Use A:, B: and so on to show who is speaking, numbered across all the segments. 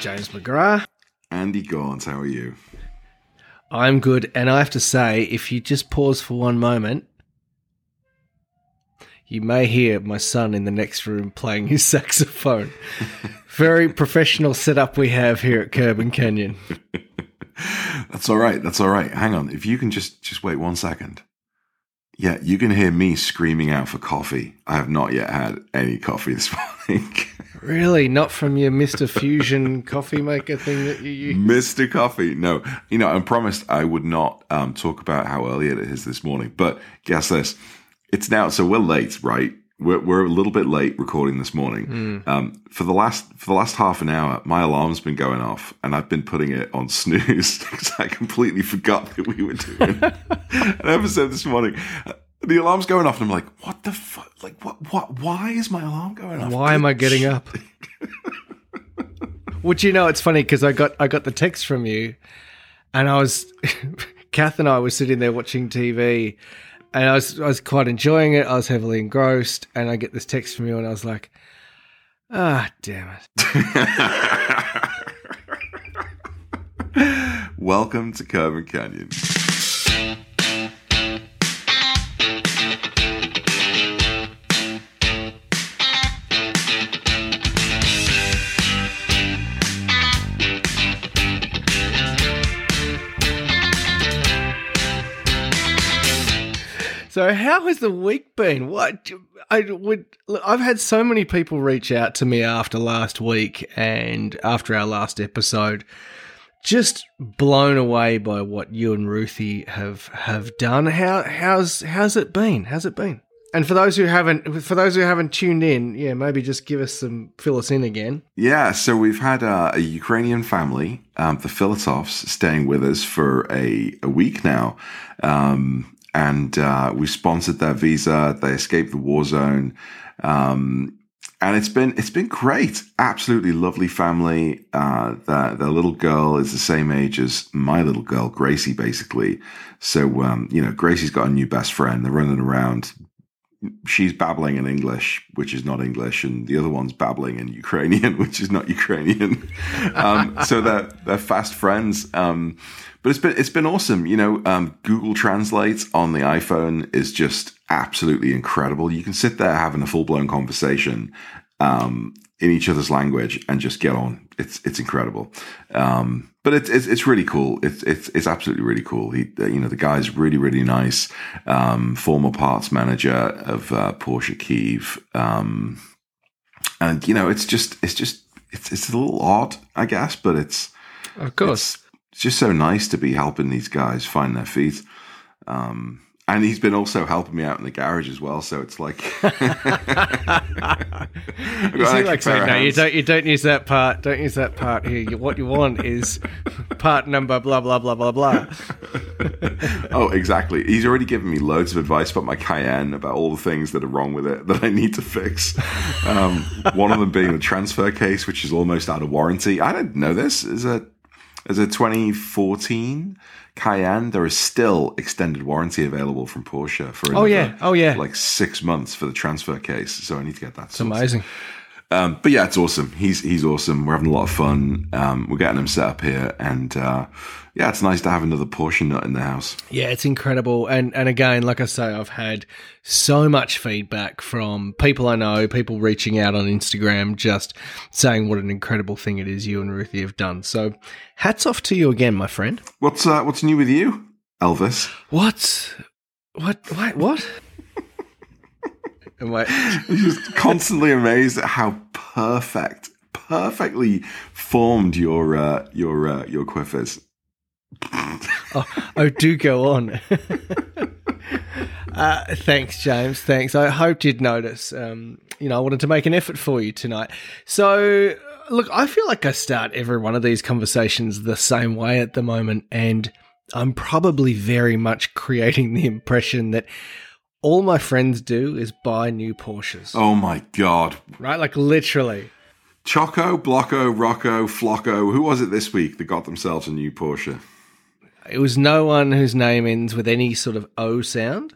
A: James McGrath.
B: Andy Gaunt, how are you?
A: I'm good, and I have to say, if you just pause for one moment, you may hear my son in the next room playing his saxophone. Very professional setup we have here at Curb and Canyon.
B: That's all right. That's all right. Hang on. If you can just just wait one second. Yeah, you can hear me screaming out for coffee. I have not yet had any coffee this morning.
A: Really? Not from your Mr. Fusion coffee maker thing that you use?
B: Mr. Coffee. No, you know, I promised I would not um, talk about how early it is this morning. But guess this. It's now, so we're late, right? We're, we're a little bit late recording this morning. Um, for the last for the last half an hour, my alarm's been going off, and I've been putting it on snooze because I completely forgot that we were doing an episode this morning. The alarm's going off, and I'm like, "What the fuck? Like, what? What? Why is my alarm going off?
A: Why am I getting up? Would you know it's funny because I got I got the text from you, and I was Kath and I were sitting there watching TV, and I was I was quite enjoying it. I was heavily engrossed, and I get this text from you, and I was like, ah, damn it.
B: Welcome to Curve Canyon.
A: So how has the week been? What I would I've had so many people reach out to me after last week and after our last episode, just blown away by what you and Ruthie have have done. How how's how's it been? How's it been? And for those who haven't for those who haven't tuned in, yeah, maybe just give us some fill us in again.
B: Yeah, so we've had uh, a Ukrainian family, um, the Filatovs, staying with us for a, a week now. Um, and uh, we sponsored their visa. They escaped the war zone. Um, and it's been it's been great. Absolutely lovely family. Uh, their, their little girl is the same age as my little girl, Gracie, basically. So um, you know, Gracie's got a new best friend. They're running around. She's babbling in English, which is not English, and the other one's babbling in Ukrainian, which is not Ukrainian. um, so they're they're fast friends. Um, but it's been it's been awesome. You know, um, Google Translate on the iPhone is just absolutely incredible. You can sit there having a full blown conversation um, in each other's language and just get on. It's it's incredible. Um, but it's, it's it's really cool. It's it's it's absolutely really cool. He you know the guy's really really nice. Um, former parts manager of uh, Porsche Kiev, um, and you know it's just it's just it's it's a little odd, I guess, but it's
A: Of course.
B: It's just so nice to be helping these guys find their feet. Um, and he's been also helping me out in the garage as well. So it's like,
A: You seem like saying, no, you don't. You don't use that part. Don't use that part here. You, what you want is part number blah blah blah blah blah.
B: oh, exactly. He's already given me loads of advice about my Cayenne, about all the things that are wrong with it that I need to fix. Um, one of them being the transfer case, which is almost out of warranty. I didn't know this. Is a as a 2014 Cayenne, there is still extended warranty available from Porsche for
A: Oh, yeah. Oh, yeah.
B: like six months for the transfer case. So I need to get that.
A: It's amazing.
B: Um, but yeah, it's awesome. He's he's awesome. We're having a lot of fun. Um, we're getting him set up here, and uh, yeah, it's nice to have another Porsche nut in the house.
A: Yeah, it's incredible. And and again, like I say, I've had so much feedback from people I know, people reaching out on Instagram, just saying what an incredible thing it is you and Ruthie have done. So, hats off to you again, my friend.
B: What's uh, what's new with you, Elvis?
A: What? What? Wait, what? Am I?
B: I'm just constantly amazed at how perfect, perfectly formed your uh, your uh, your quiff is.
A: Oh, oh, do go on. uh, thanks, James. Thanks. I hoped you'd notice. Um, you know, I wanted to make an effort for you tonight. So, look, I feel like I start every one of these conversations the same way at the moment, and I'm probably very much creating the impression that all my friends do is buy new Porsches.
B: Oh my god!
A: Right? Like literally.
B: Choco, Blocco, Rocco, Flocco. Who was it this week that got themselves a new Porsche?
A: It was no one whose name ends with any sort of O sound.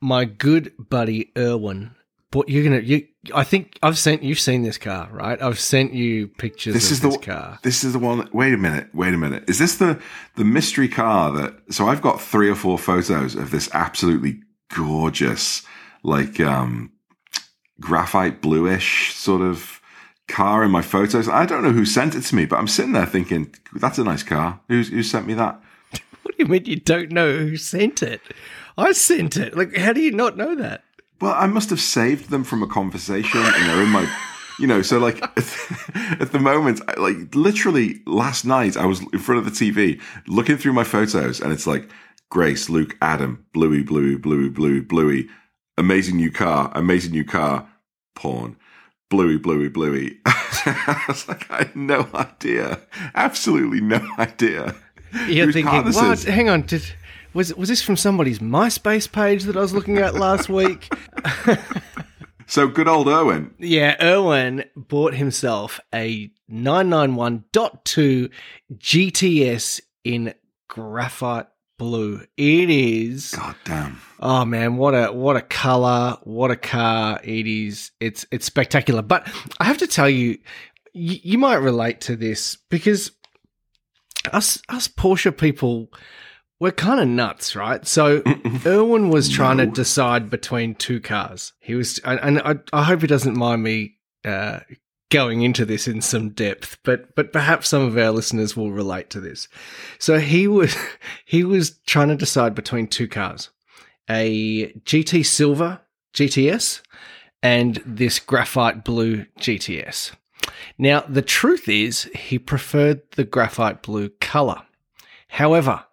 A: My good buddy Erwin but you're gonna. You, I think I've sent you've seen this car, right? I've sent you pictures
B: This
A: of
B: is
A: this
B: the
A: car.
B: This is the one. Wait a minute. Wait a minute. Is this the the mystery car that? So I've got three or four photos of this absolutely gorgeous, like um, graphite bluish sort of car in my photos. I don't know who sent it to me, but I'm sitting there thinking that's a nice car. Who's who sent me that?
A: What do you mean you don't know who sent it? I sent it. Like, how do you not know that?
B: Well, I must have saved them from a conversation, and they're in my, you know. So like at the moment, like literally last night, I was in front of the TV looking through my photos, and it's like Grace, Luke, Adam, Bluey, Bluey, Bluey, Bluey, Bluey, amazing new car, amazing new car, porn. Bluey, Bluey, Bluey. I was like, I had no idea. Absolutely no idea.
A: You're thinking,
B: car
A: what?
B: is.
A: Hang on, did was was this from somebody's MySpace page that I was looking at last week?
B: So good old Owen.
A: Yeah, Erwin bought himself a 991.2 GTS in graphite blue. It is
B: God damn.
A: oh man, what a what a color, what a car it is. It's it's spectacular. But I have to tell you you, you might relate to this because us us Porsche people we're kind of nuts, right? So Erwin was trying to decide between two cars. He was, and, and I, I hope he doesn't mind me uh, going into this in some depth, but but perhaps some of our listeners will relate to this. So he was he was trying to decide between two cars, a GT Silver GTS and this graphite blue GTS. Now the truth is he preferred the graphite blue color. However,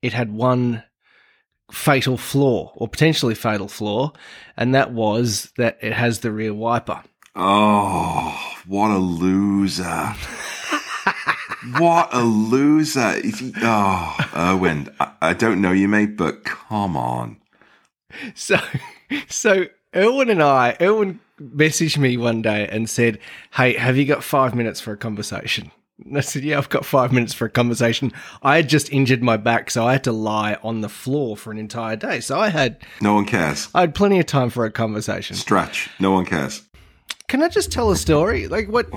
A: it had one fatal flaw or potentially fatal flaw, and that was that it has the rear wiper.
B: Oh, what a loser. what a loser. If you, oh, Erwin, I, I don't know you, mate, but come on.
A: So, so Erwin and I, Erwin messaged me one day and said, "Hey, have you got five minutes for a conversation?" And I said, "Yeah, I've got five minutes for a conversation." I had just injured my back, so I had to lie on the floor for an entire day. So I had
B: No one cares.
A: I had plenty of time for a conversation.
B: Stretch. No one cares.
A: Can I just tell a story? Like, what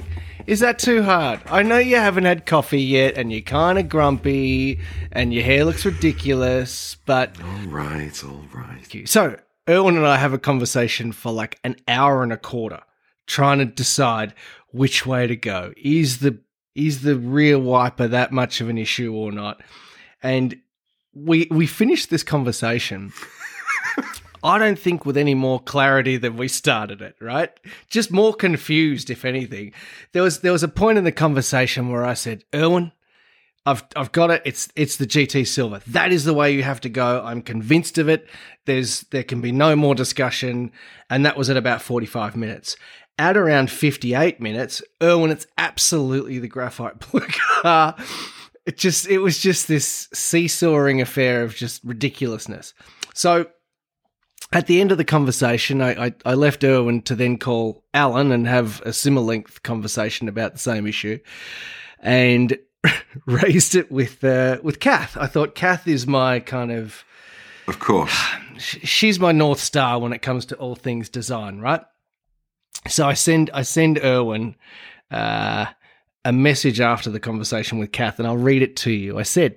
A: is that too hard? I know you haven't had coffee yet, and you're kind of grumpy, and your hair looks ridiculous, but
B: All right, all right.
A: so Erwin and I have a conversation for like an hour and a quarter, trying to decide which way to go. Is the is the rear wiper that much of an issue or not? And we we finished this conversation. I don't think with any more clarity than we started it, right? Just more confused, if anything. There was there was a point in the conversation where I said, Erwin, I've I've got it. It's it's the GT Silver. That is the way you have to go. I'm convinced of it. There's there can be no more discussion. And that was at about 45 minutes. At around 58 minutes, Erwin, it's absolutely the graphite blue car. It just it was just this seesawing affair of just ridiculousness. So at the end of the conversation, I, I, I left Erwin to then call Alan and have a similar length conversation about the same issue, and raised it with uh, with Kath. I thought Kath is my kind of
B: Of course.
A: she's my north star when it comes to all things design, right? So I send I send Erwin uh, a message after the conversation with Kath, and I'll read it to you. I said,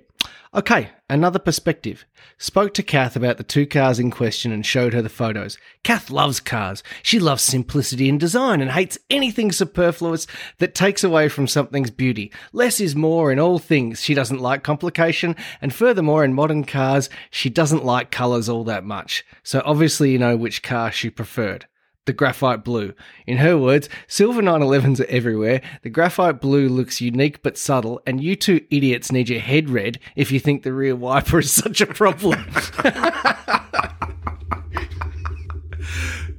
A: "Okay, another perspective. Spoke to Kath about the two cars in question and showed her the photos. Kath loves cars. She loves simplicity in design and hates anything superfluous that takes away from something's beauty. Less is more in all things. She doesn't like complication, and furthermore, in modern cars, she doesn't like colours all that much. So obviously, you know which car she preferred." The graphite blue. In her words, silver 911s are everywhere. The graphite blue looks unique but subtle, and you two idiots need your head read if you think the rear wiper is such a problem.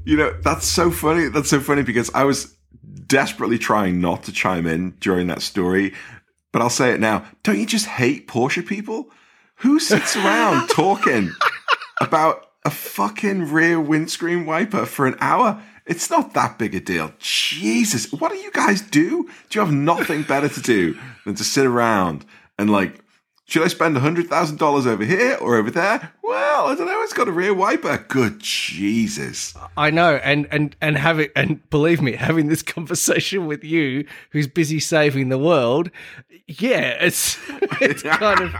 B: You know, that's so funny. That's so funny because I was desperately trying not to chime in during that story, but I'll say it now. Don't you just hate Porsche people? Who sits around talking about a fucking rear windscreen wiper for an hour? It's not that big a deal. Jesus, what do you guys do? Do you have nothing better to do than to sit around and like Should I spend $100,000 over here or over there? Well, I don't know. It's got a rear wiper. Good Jesus.
A: I know, and and and having and believe me, having this conversation with you, who's busy saving the world, yeah, it's it's kind of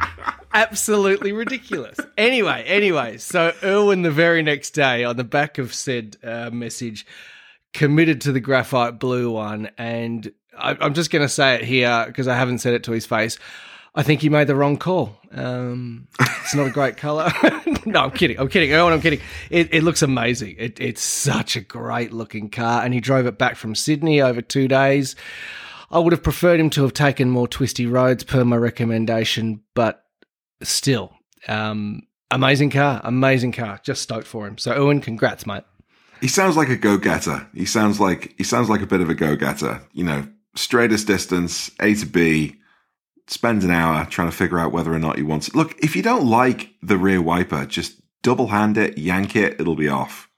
A: absolutely ridiculous. Anyway, anyway, so Erwin the very next day on the back of said uh, message committed to the graphite blue one, and I, I'm just going to say it here because I haven't said it to his face. I think he made the wrong call. Um, it's not a great color. no, I'm kidding. I'm kidding. Oh, I'm kidding. It, it looks amazing. It, it's such a great looking car, and he drove it back from Sydney over two days. I would have preferred him to have taken more twisty roads per my recommendation, but still, um, amazing car, amazing car. Just stoked for him. So, Owen, congrats, mate.
B: He sounds like a go-getter. He sounds like he sounds like a bit of a go-getter. You know, straightest distance, A to B spend an hour trying to figure out whether or not you want it. Look, if you don't like the rear wiper, just double hand it, yank it, it'll be off.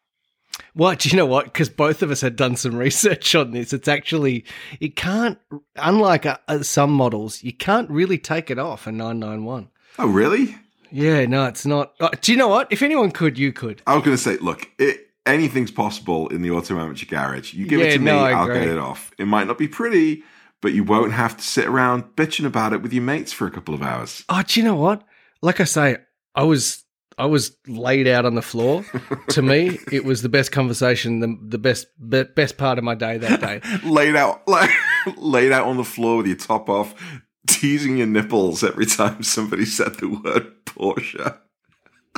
A: Well, do you know what? Because both of us had done some research on this. It's actually, it can't, unlike uh, uh some models, you can't really take it off a 991.
B: Oh, really?
A: Yeah, no, it's not. Uh, do you know what? If anyone could, you could.
B: I was going to say, look, it, anything's possible in the auto amateur garage. You give yeah, it to no, me, I'll get it off. It might not be pretty, but you won't have to sit around bitching about it with your mates for a couple of hours.
A: Oh, do you know what? Like I say, I was I was laid out on the floor. to me, it was the best conversation, the the best be, best part of my day that day.
B: laid out like laid out on the floor with your top off, teasing your nipples every time somebody said the word Porsche.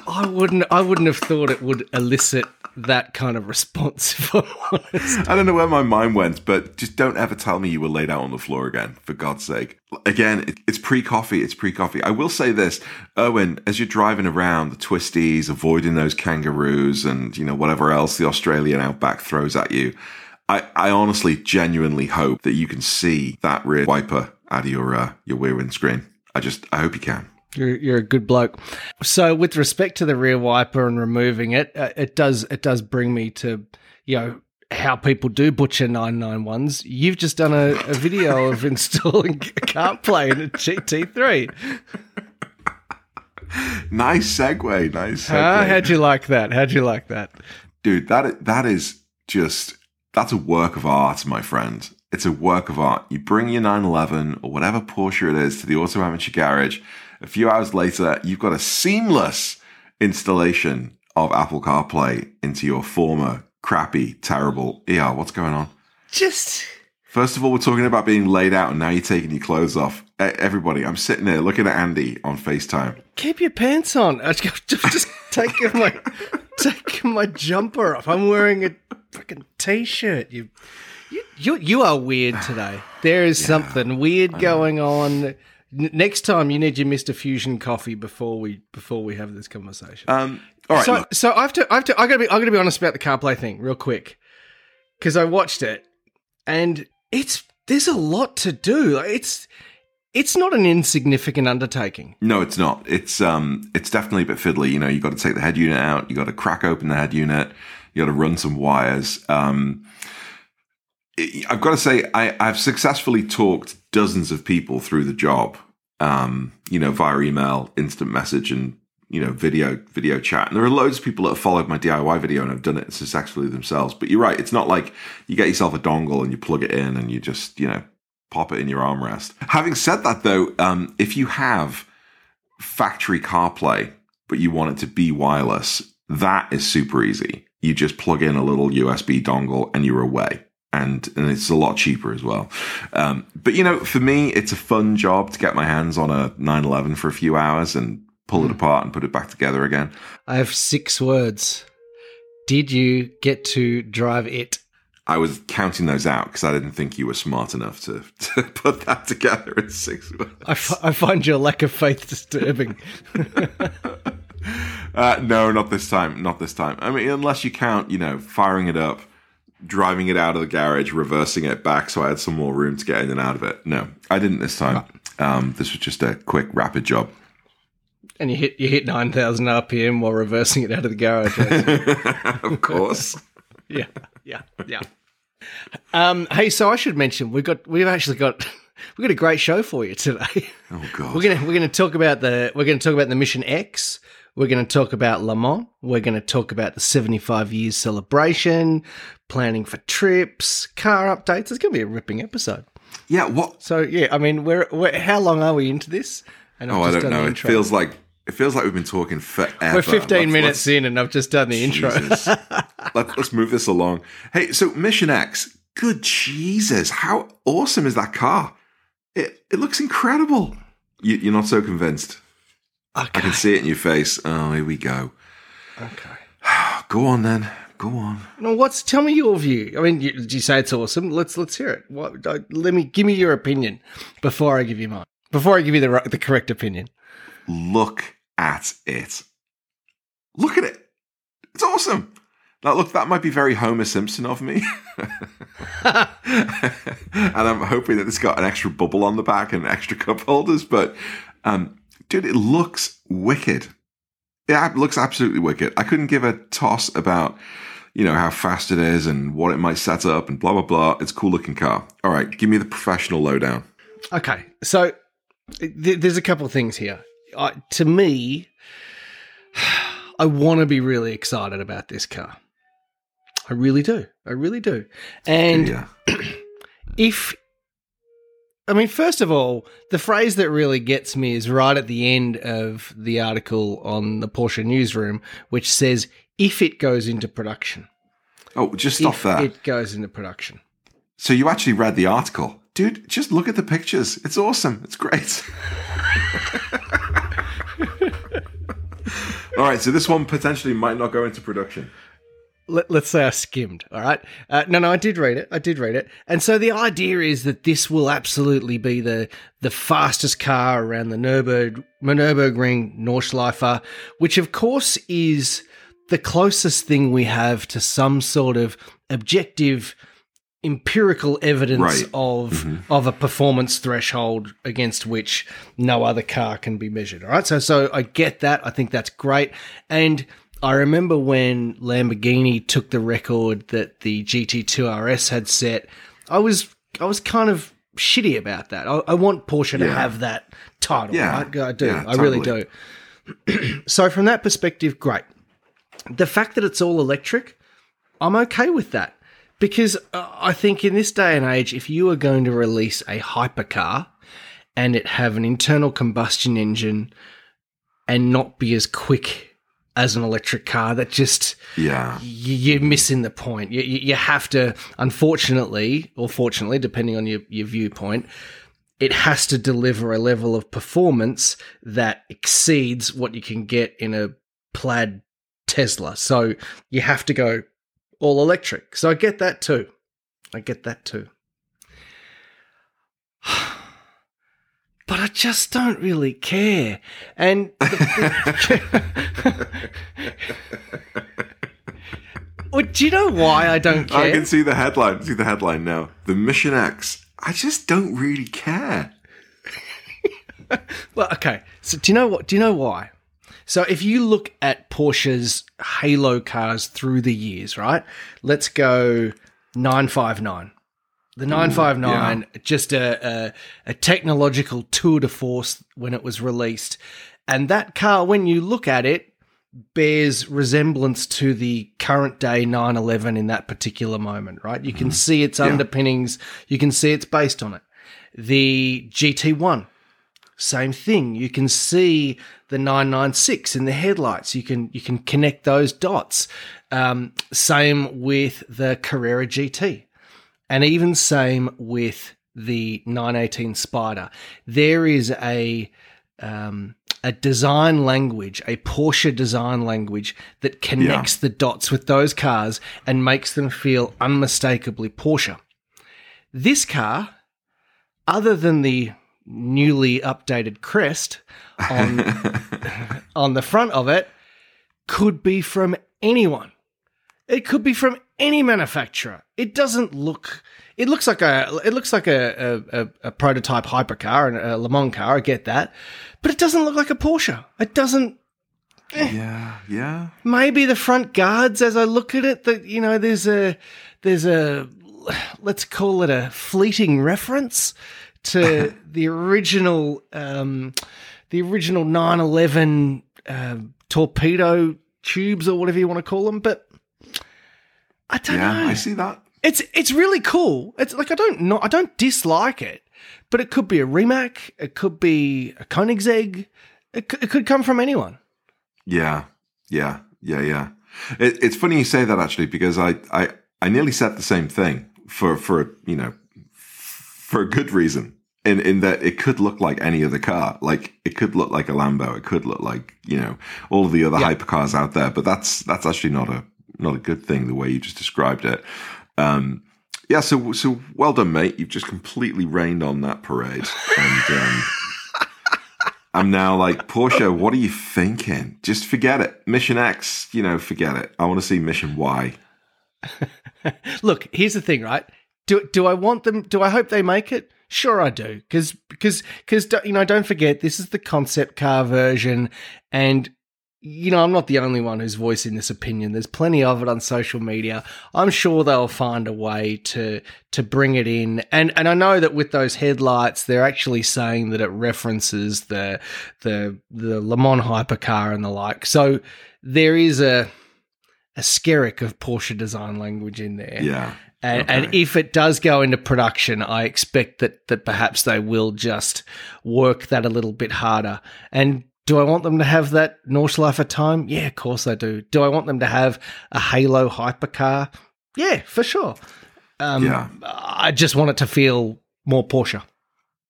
A: I wouldn't I wouldn't have thought it would elicit that kind of response.
B: I don't know where my mind went, but just don't ever tell me you were laid out on the floor again, for God's sake. Again, it's pre coffee. It's pre coffee. I will say this, Owen, as you're driving around the twisties, avoiding those kangaroos and, you know, whatever else the Australian outback throws at you, I, I honestly, genuinely hope that you can see that rear wiper out of your, uh, your rear windscreen. I just, I hope you can.
A: You're, you're a good bloke. So, with respect to the rear wiper and removing it, uh, it does it does bring me to you know how people do butcher 991s. You've just done a, a video of installing a CarPlay in a GT3.
B: Nice segue. Nice segue.
A: Uh, how'd you like that? How'd you like that?
B: Dude, that that is just that's a work of art, my friend. It's a work of art. You bring your 911 or whatever Porsche it is to the auto amateur garage a few hours later, you've got a seamless installation of Apple CarPlay into your former crappy, terrible ER. What's going on?
A: Just.
B: First of all, we're talking about being laid out, and now you're taking your clothes off. Everybody, I'm sitting there looking at Andy on FaceTime.
A: Keep your pants on. Just, just take my take my jumper off. I'm wearing a fucking t-shirt. You, you, you, you are weird today. There is yeah, something weird going on next time you need your Mister Fusion coffee before we before we have this conversation.
B: Um, all right.
A: So
B: look.
A: so I have to I have to I gotta be I gotta be honest about the CarPlay thing real quick because I watched it and it's there's a lot to do. It's it's not an insignificant undertaking.
B: No, it's not. It's um it's definitely a bit fiddly. You know, you got to take the head unit out. You got to crack open the head unit. You got to run some wires. Um, I've got to say, I, I've successfully talked dozens of people through the job, um, you know, via email, instant message, and you know, video video chat. And there are loads of people that have followed my DIY video and have done it successfully themselves. But you're right, it's not like you get yourself a dongle and you plug it in and you just, you know, pop it in your armrest. Having said that, though, um, if you have factory CarPlay but you want it to be wireless, that is super easy. You just plug in a little USB dongle and you're away and and it's a lot cheaper as well. Um, but you know, for me, it's a fun job to get my hands on a 911 for a few hours and pull it hmm. apart and put it back together again.
A: I have six words. Did you get to drive it?
B: I was counting those out because I didn't think you were smart enough to, to put that together in six words.
A: I, f- I find your lack of faith disturbing.
B: uh, no, not this time. Not this time. I mean, unless you count, you know, firing it up driving it out of the garage, reversing it back so I had some more room to get in and out of it. No, I didn't this time. Um, this was just a quick, rapid job.
A: And you hit you hit nine thousand RPM while reversing it out of the garage.
B: of course.
A: yeah, yeah, yeah. Um, hey, so I should mention we've got we've actually got we've got a great show for you today.
B: Oh God.
A: We're gonna we're gonna talk about the we're gonna talk about the Mission X. We're gonna talk about Le Mans. We're gonna talk about the 75 years celebration, planning for trips, car updates. It's gonna be a ripping episode.
B: yeah. What?
A: So yeah, I mean, we're, we're how long are we into this? And I've
B: Oh, I don't know. It feels like it feels like we've been talking forever.
A: we're 15
B: Let's-
A: minutes
B: let's-
A: in, and I've just done the intro.
B: Jesus. Let, us move this along. Hey, so Mission X. Good Jesus! How awesome is that car? It it looks incredible. You, you're not so convinced. I can see it in your face. Oh, here we go.
A: okay.
B: Go on then. Go on.
A: No, what's tell me your view? I mean, you, you say it's awesome. Let's let's hear it. What? uh, Let me give me your opinion before I give you mine. Before I give you the the correct opinion.
B: Look at it. Look at it. It's awesome. Now, look, that might be very Homer Simpson of me. and I'm hoping that it's got an extra bubble on the back and extra cup holders. But, um, dude, it looks wicked. It looks absolutely wicked. I couldn't give a toss about, you know, how fast it is and what it might set up and blah, blah, blah. It's a cool looking car. All right, give me the professional lowdown.
A: Okay, so th- there's a couple of things here. Uh, to me, I want to be really excited about this car. I really do. I really do. And
B: yeah.
A: if I mean, first of all, the phrase that really gets me is right at the end of the article on the Porsche newsroom, which says, if it goes into production.
B: Oh, just stop
A: if
B: there.
A: it goes into production.
B: So you actually read the article. Dude, just look at the pictures. It's awesome. It's great. All right, so this one potentially might not go into production.
A: Let, let's say I skimmed. All right. Uh, no, no, I did read it. I did read it. And so the idea is that this will absolutely be the the fastest car around the Nürburg, Nürburgring Nordschleife, which of course is the closest thing we have to some sort of objective empirical evidence
B: Right.
A: of of a performance threshold against which no other car can be measured. All right, so so I get that. I think that's great, and I remember when Lamborghini took the record that the GT2 RS had set. I was I was kind of shitty about that. I, I want Porsche to have that title.
B: Yeah.
A: right? I do.
B: Yeah,
A: I really do. so from that perspective, great. The fact that it's all electric, I'm okay with that because uh, I think in this day and age, if you are going to release a hypercar and it have an internal combustion engine and not be as quick as an electric car, that just
B: Yeah.
A: you're missing the point. You, you you have to, unfortunately, or fortunately, depending on your, your viewpoint, it has to deliver a level of performance that exceeds what you can get in a plaid Tesla. So you have to go all electric. So I get that too. I get that too. But I just don't really care. And well, do you know why I don't
B: I can see the headline. See the headline now. The Mission X. I just don't really care.
A: Well, okay. So do you know what? Do you know why? So if you look at Porsche's Halo cars through the years, right? Let's go 959. The 959, just a, a a technological tour de force when it was released, and that car, when you look at it, bears resemblance to the current day 911 in that particular moment, right? You can see its underpinnings, you can see it's based on it. The GT1, same thing. You can see the 996 in the headlights. You can you can connect those dots. Um, same with the Carrera GT, and even same with the 918 Spider. There is a um, a design language, a Porsche design language that connects the dots with those cars and makes them feel unmistakably Porsche. This car, other than the newly updated crest on on the front of it, could be from anyone. It could be from any manufacturer. It doesn't look. It looks like a. It looks like a a, a, prototype hypercar and a Le Mans car. I get that, but it doesn't look like a Porsche. It doesn't.
B: Yeah, yeah.
A: Maybe the front guards, as I look at it, that you know, there's a there's a let's call it a fleeting reference to the original, um, the original 911 uh, torpedo tubes or whatever you want to call them. But I don't
B: yeah,
A: know.
B: I see that.
A: It's it's really cool. It's like I don't not I don't dislike it, but it could be a Rimac. It could be a Koenigsegg. It, c- it could come from anyone.
B: Yeah, yeah, yeah, yeah. It, it's funny you say that actually because I, I, I nearly said the same thing for for you know for a good reason. In in that it could look like any other car, like it could look like a Lambo, it could look like you know all of the other
A: Yeah.
B: hypercars out there. But that's that's actually not a not a good thing the way you just described it. Um, yeah, so so well done, mate. You've just completely rained on that parade, and um, I'm now like Porsche. What are you thinking? Just forget it. Mission X, you know, forget it. I want to see Mission Y.
A: Look, here's the thing, right? Do do I want them? Do I hope they make it? Sure, I do, because because because you know, don't forget this is the concept car version, and you know, I'm not the only one who's voicing this opinion. There's plenty of it on social media. I'm sure they'll find a way to to bring it in. And and I know that with those headlights, they're actually saying that it references the the the Le Mans hypercar and the like. So there is a a skerrick of Porsche design language in there.
B: Yeah,
A: And,
B: Okay.
A: and if it does go into production, I expect that that perhaps they will just work that a little bit harder. And do I want them to have that Nordschleife time? Yeah, of course I do. Do I want them to have a Halo hypercar? Yeah, for sure. Um,
B: Yeah.
A: I just want it to feel more Porsche.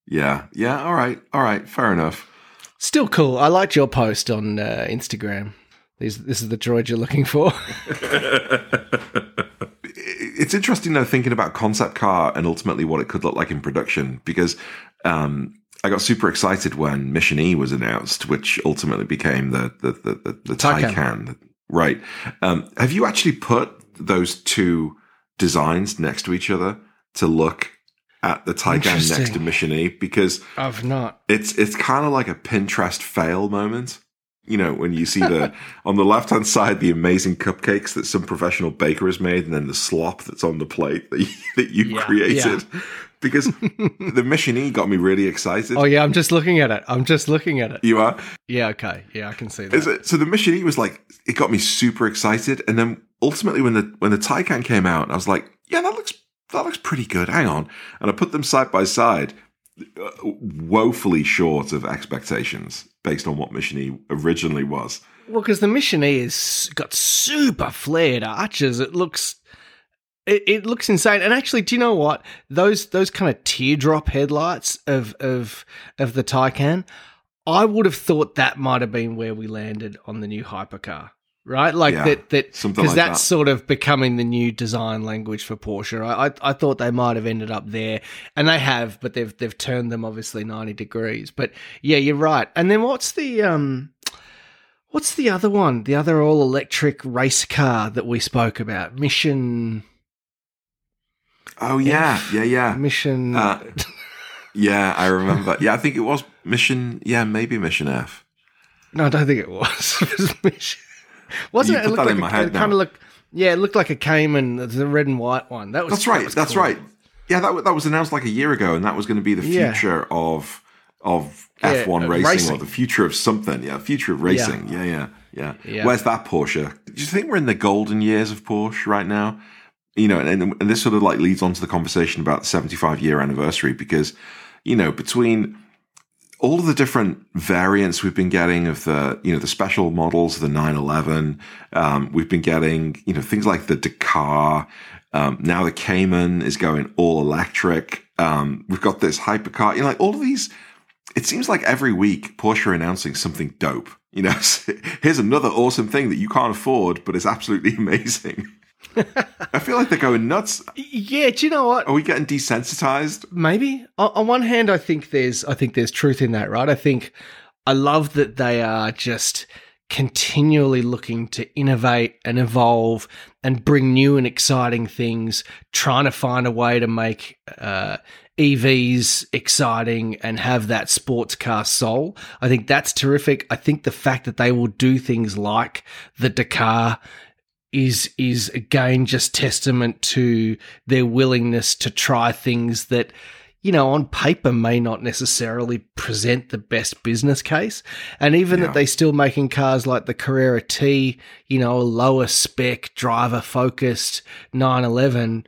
B: yeah, yeah. All right, all right. Fair enough.
A: Still cool. I liked your post on uh, Instagram. These, this is the droid you're looking for.
B: it's interesting though thinking about concept car and ultimately what it could look like in production because um, I got super excited when Mission E was announced, which ultimately became the the the, the, the
A: Taycan.
B: Taycan. Right? Um, have you actually put those two designs next to each other to look at the Taycan next to Mission E? Because
A: I've not.
B: it's it's kind of like a Pinterest fail moment. You know, when you see the on the left hand side the amazing cupcakes that some professional baker has made, and then the slop that's on the plate that you, that you
A: Yeah,
B: created. Because the Mission E got me really excited.
A: Oh yeah, I'm just looking at it. I'm just looking at it.
B: You are.
A: Yeah, okay. Yeah, I can see that.
B: Is it, so the Mission E was like it got me super excited, and then ultimately when the when the Taycan came out, I was like, yeah, that looks that looks pretty good. Hang on, and I put them side by side, uh, woefully short of expectations based on what Mission E originally was.
A: Well, because the Mission E has got super flared arches. It looks, it, it looks insane. And actually, do you know what? Those those kind of teardrop headlights of of of the Taycan, I would have thought that might have been where we landed on the new hypercar. Right, like
B: Yeah,
A: that, that because
B: like
A: that's
B: that.
A: sort of becoming the new design language for Porsche. I, I I thought they might have ended up there, and they have, but they've they've turned them obviously ninety degrees. But yeah, you're right. And then what's the um, What's the other one? The other all electric race car that we spoke about? Mission.
B: Oh yeah, yeah, yeah,
A: Mission.
B: Uh, yeah. I remember. Yeah, I think it was Mission. Yeah, maybe Mission F.
A: no, I don't think it was. it was Mission. Wasn't
B: You
A: it? it
B: that
A: looked like a, kind
B: now.
A: of looked. Yeah, it looked like a Cayman, the red and white one. That was.
B: That's
A: that
B: right.
A: was
B: That's
A: cool.
B: right. Yeah, that that was announced like a year ago, and that was going to be the
A: Yeah.
B: future of of F one
A: uh,
B: racing,
A: racing.
B: or the future of something. Yeah, future of racing. Yeah, yeah, yeah.
A: Yeah.
B: Where's that Porsche? Do you think we're in the golden years of Porsche right now? You know, and, and this sort of like leads on to the conversation about the seventy five year anniversary because you know between all of the different variants we've been getting of the you know the special models the 911 um, we've been getting you know things like the dakar um, now the cayman is going all electric um, we've got this hypercar you know like all of these it seems like every week porsche are announcing something dope you know here's another awesome thing that you can't afford but it's absolutely amazing i feel like they're going nuts
A: Yeah, do you know what?
B: are we getting desensitized
A: Maybe on, on one hand, I think there's I think there's truth in that, right? I think I love that they are just continually looking to innovate and evolve and bring new and exciting things, trying to find a way to make uh, EVs exciting and have that sports car soul. I think that's terrific. I think the fact that they will do things like the Dakar is is again just testament to their willingness to try things that you know, on paper may not necessarily present the best business case. And even
B: Yeah.
A: that they're still making cars like the Carrera T, you know, a lower spec, driver focused 911,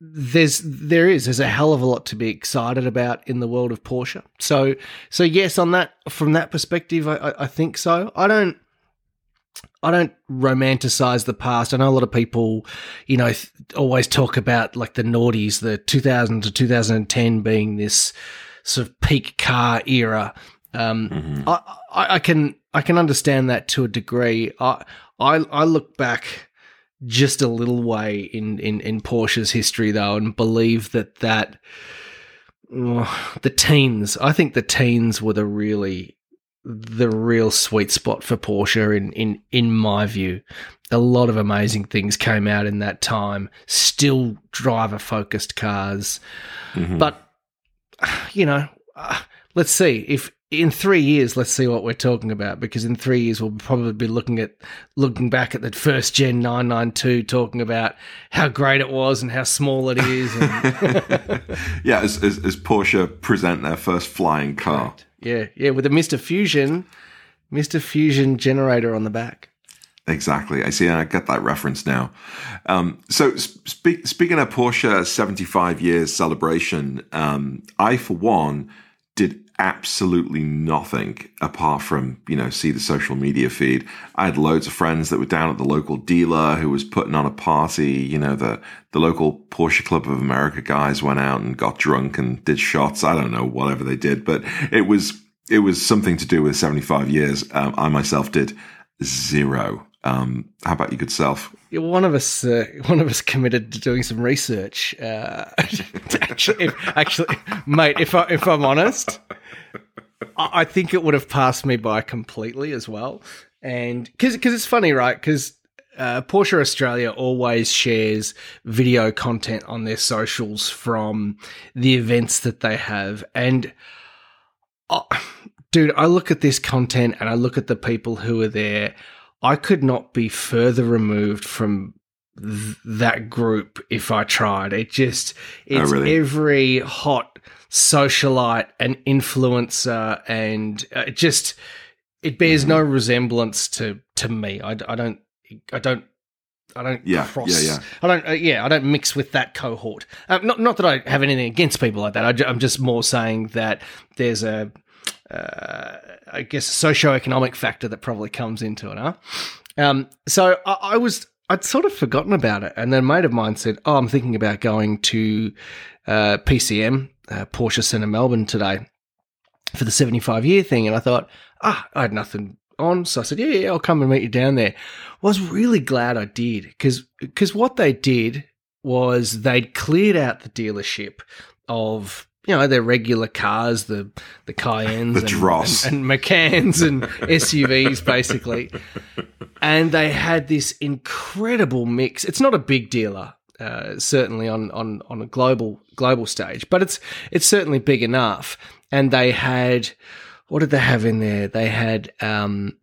A: there's there is there's a hell of a lot to be excited about in the world of Porsche. So so yes, on that from that perspective, I, I, I think so. I don't I don't romanticize the past. I know a lot of people, you know, th- always talk about like the noughties, the 2000 to 2010 being this sort of peak car era. Um,
B: Mhm.
A: I, I, I can I can understand that to a degree. I I, I look back just a little way in, in, in Porsche's history though, and believe that that oh, the teens. I think the teens were the really the real sweet spot for Porsche in in in my view. A lot of amazing things came out in that time. Still driver focused cars.
B: Mhm.
A: But you know, uh, let's see if in three years, let's see what we're talking about. Because in three years, we'll probably be looking at looking back at that first gen nine nine two, talking about how great it was and how small it is. And,
B: yeah, as, as, as Porsche present their first flying car.
A: Yeah, yeah, with a Mister Fusion, Mister Fusion generator on the back.
B: Exactly. I see. And I get that reference now. Um, so, spe- speaking of Porsche 75 years celebration, um, I, for one, did absolutely nothing apart from, you know, see the social media feed. I had loads of friends that were down at the local dealer who was putting on a party. You know, the, the local Porsche Club of America guys went out and got drunk and did shots. I don't know, whatever they did, but it was, it was something to do with 75 years. Um, I myself did zero. Um, how about you, good self?
A: One of us, uh, one of us committed to doing some research. Uh, actually, if, actually, mate, if I, if I'm honest, I, think it would have passed me by completely as well. And because because it's funny, right? Because uh, Porsche Australia always shares video content on their socials from the events that they have, and oh, dude, I look at this content and I look at the people who are there. I could not be further removed from th- that group if I tried. It just it's
B: really?
A: every hot socialite and influencer, and uh, it just it bears no resemblance to to me. I, I don't I don't. I don't
B: Yeah,
A: cross.
B: yeah, yeah.
A: I don't. Uh, yeah, I don't mix with that cohort. Um, not, not that I have anything against people like that. I, I'm just more saying that there's a, uh, I guess, socioeconomic factor that probably comes into it. Huh? Um, so I, I was, I'd sort of forgotten about it, and then a mate of mine said, "Oh, I'm thinking about going to uh, PCM, uh, Porsche Centre Melbourne today for the 75 year thing," and I thought, ah, I had nothing on, so I said, "Yeah, yeah, I'll come and meet you down there." was really glad I did because because what they did was they'd cleared out the dealership of you know their regular cars, the the Cayennes,
B: The
A: and,
B: dross.
A: and, and Macans and SUVs basically, and they had this incredible mix. It's not a big dealer. Uh, certainly on, on, on a global global stage, but it's it's certainly big enough. And they had what did they have in there? They had um,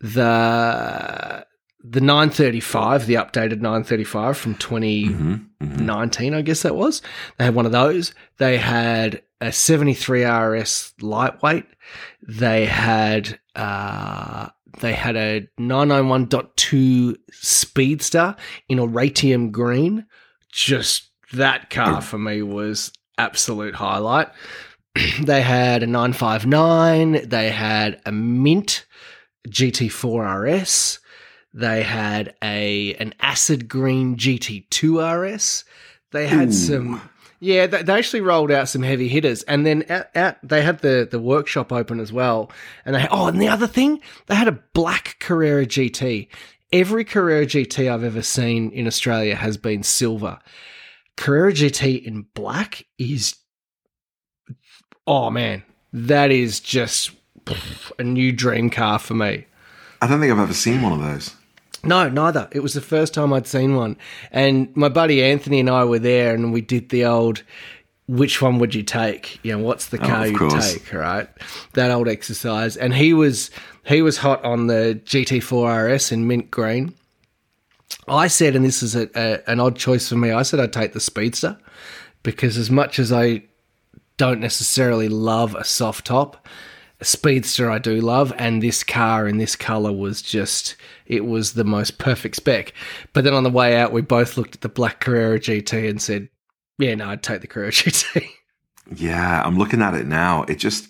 A: the the 935, the updated 935 from 2019,
B: Mhm, mhm.
A: I guess that was. They had one of those. They had a 73 RS lightweight. They had uh, they had a 991.2 Speedster in a Oratium green. Just that car for me was absolute highlight. they had a 959. They had a mint GT4 RS. They had a an acid green GT2 RS. They had
B: Ooh.
A: some yeah, they, they actually rolled out some heavy hitters, and then at, at, they had the the workshop open as well. And they oh, and the other thing, they had a black Carrera GT. Every Carrera GT I've ever seen in Australia has been silver. Carrera GT in black is oh man, that is just a new dream car for me.
B: I don't think I've ever seen one of those.
A: No, neither. It was the first time I'd seen one. And my buddy Anthony and I were there and we did the old which one would you take? You know, what's the oh, car
B: Oh,
A: you take, right? That old exercise. And he was he was hot on the GT4 RS in mint green. I said, and this is a, a, an odd choice for me, I said I'd take the Speedster because as much as I don't necessarily love a soft top. Speedster I do love, and this car in this color was just it was the most perfect spec. But then on the way out, we both looked at the black Carrera GT and said, "Yeah, no, I'd take the Carrera GT."
B: Yeah, I'm looking at it now. It just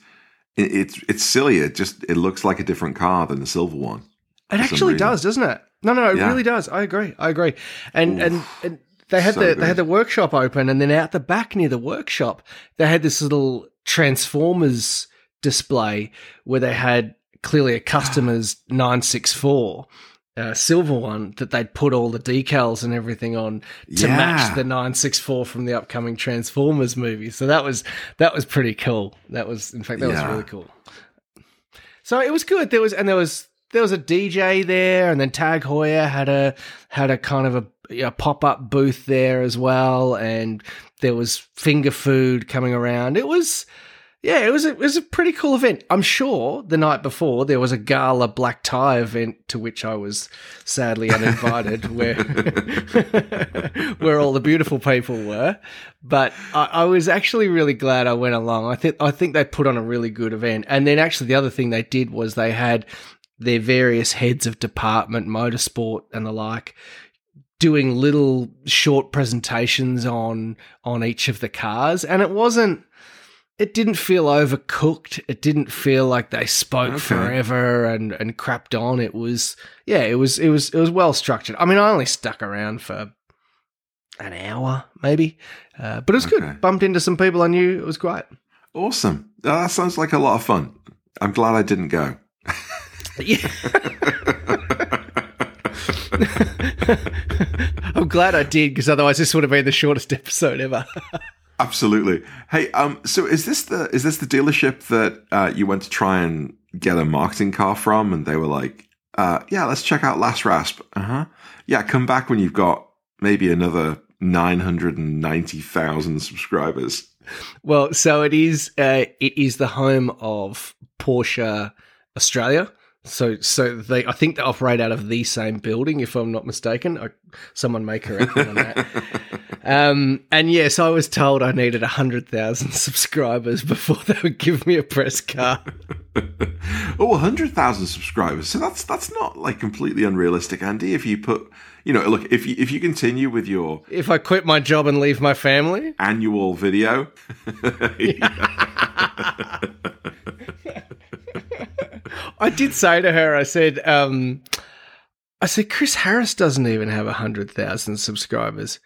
B: it, it's it's silly. It just it looks like a different car than the silver one.
A: It actually does, doesn't it? No, no, it
B: Yeah.
A: really does. I agree. I agree. And and, and they had
B: so
A: the
B: good.
A: they had the workshop open, and then out the back near the workshop, they had this little Transformers display where they had clearly a customer's nine six four. Uh, silver one that they'd put all the decals and everything on to
B: Yeah.
A: match the 964 from the upcoming Transformers movie. So that was that was pretty cool. That was in fact that was really cool. So it was good. There was and there was there was a DJ there, and then TAG Heuer had a had a kind of a, a pop up booth there as well, and there was finger food coming around. It was. Yeah, it was a, it was a pretty cool event. I'm sure the night before there was a gala black tie event to which I was sadly uninvited, where where all the beautiful people were. But I, I was actually really glad I went along. I think I think they put on a really good event. And then actually the other thing they did was they had their various heads of department, motorsport and the like, doing little short presentations on on each of the cars. And it wasn't it didn't feel overcooked. It didn't feel like they spoke
B: Okay.
A: forever and, and crapped on. It was yeah, it was it was it was well structured. I mean, I only stuck around for an hour maybe, uh, but it was
B: Okay.
A: good. Bumped into some people I knew. It was great.
B: Awesome. Oh, that sounds like a lot of fun. I'm glad I didn't go.
A: Yeah. I'm glad I did because otherwise this would have been the shortest episode ever.
B: Absolutely. Hey, um, so is this the is this the dealership that uh, you went to try and get a marketing car from, and they were like, uh, "Yeah, let's check out Last Rasp." Uh huh. Yeah, come back when you've got maybe another nine hundred and ninety thousand subscribers.
A: Well, so it is. Uh, it is the home of Porsche Australia. So, so they, I think they operate out of the same building, if I'm not mistaken. I, someone may correct me on that. Um, and yes, I was told I needed hundred thousand subscribers before they would give me a press car.
B: oh, hundred thousand subscribers. So that's that's not like completely unrealistic, Andy. If you put, you know, look, if you if you continue with your
A: If I quit my job and leave my family,
B: annual video,
A: I did say to her, I said, um, I said, Chris Harris doesn't even have 100,000 subscribers.